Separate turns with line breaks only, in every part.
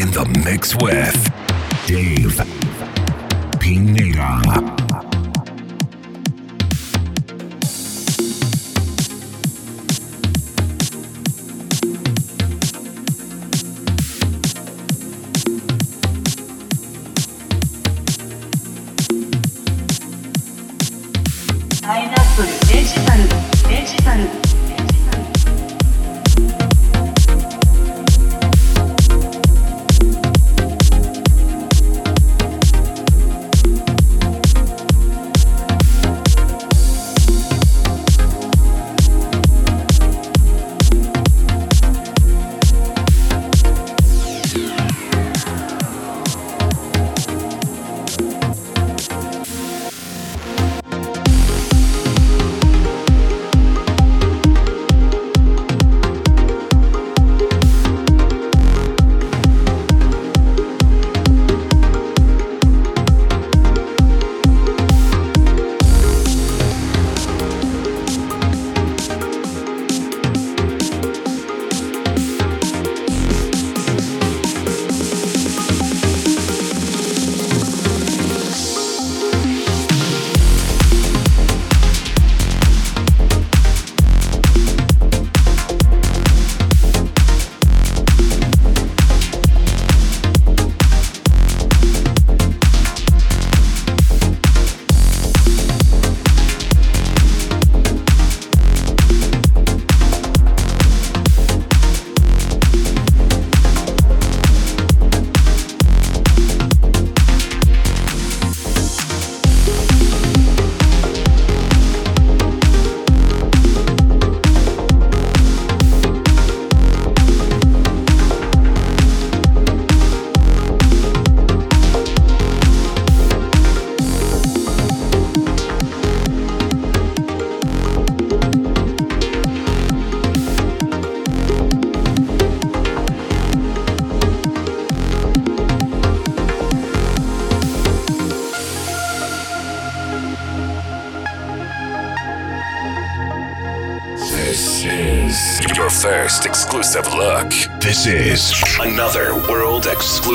in the mix with Dave Pineda.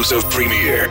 Exclusive premiere.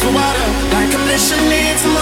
The
water, like a mission needs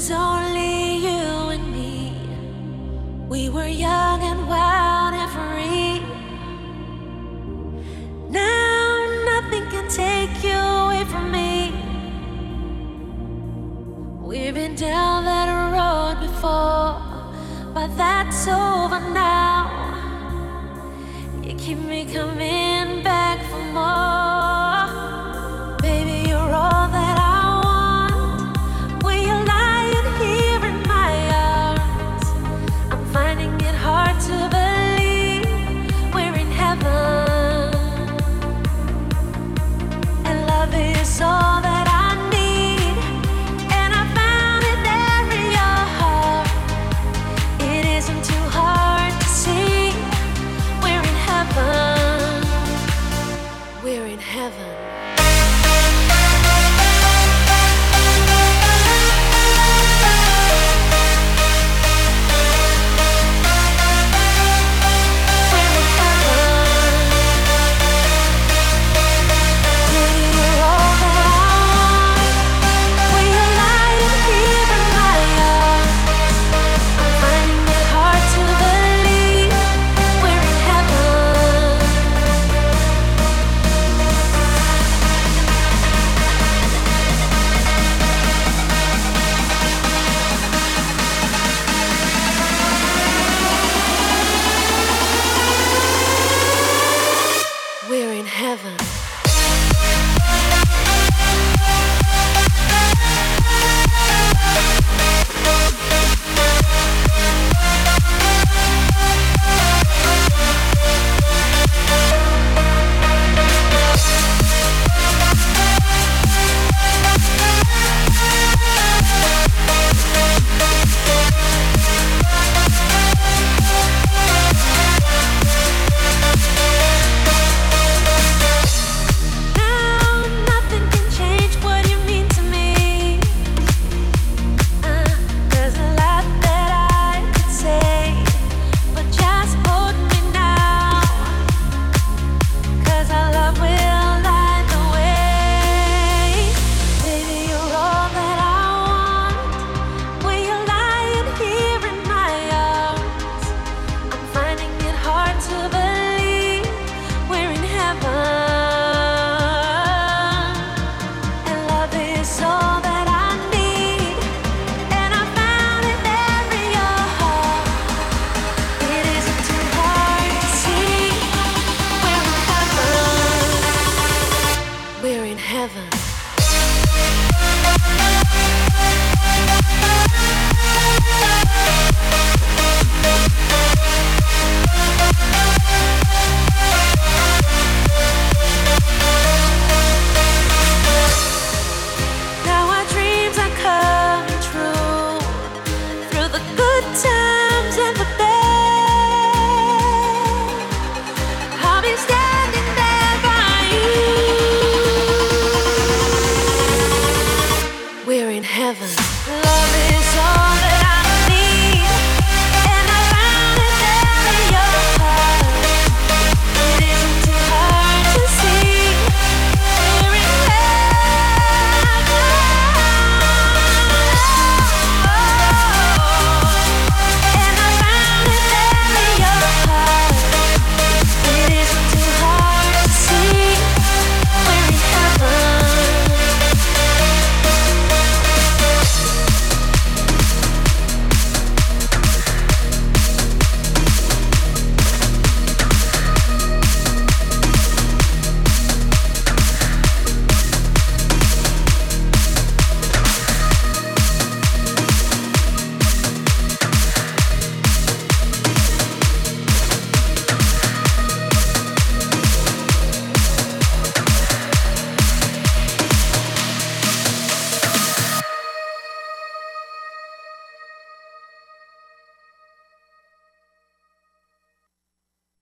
was all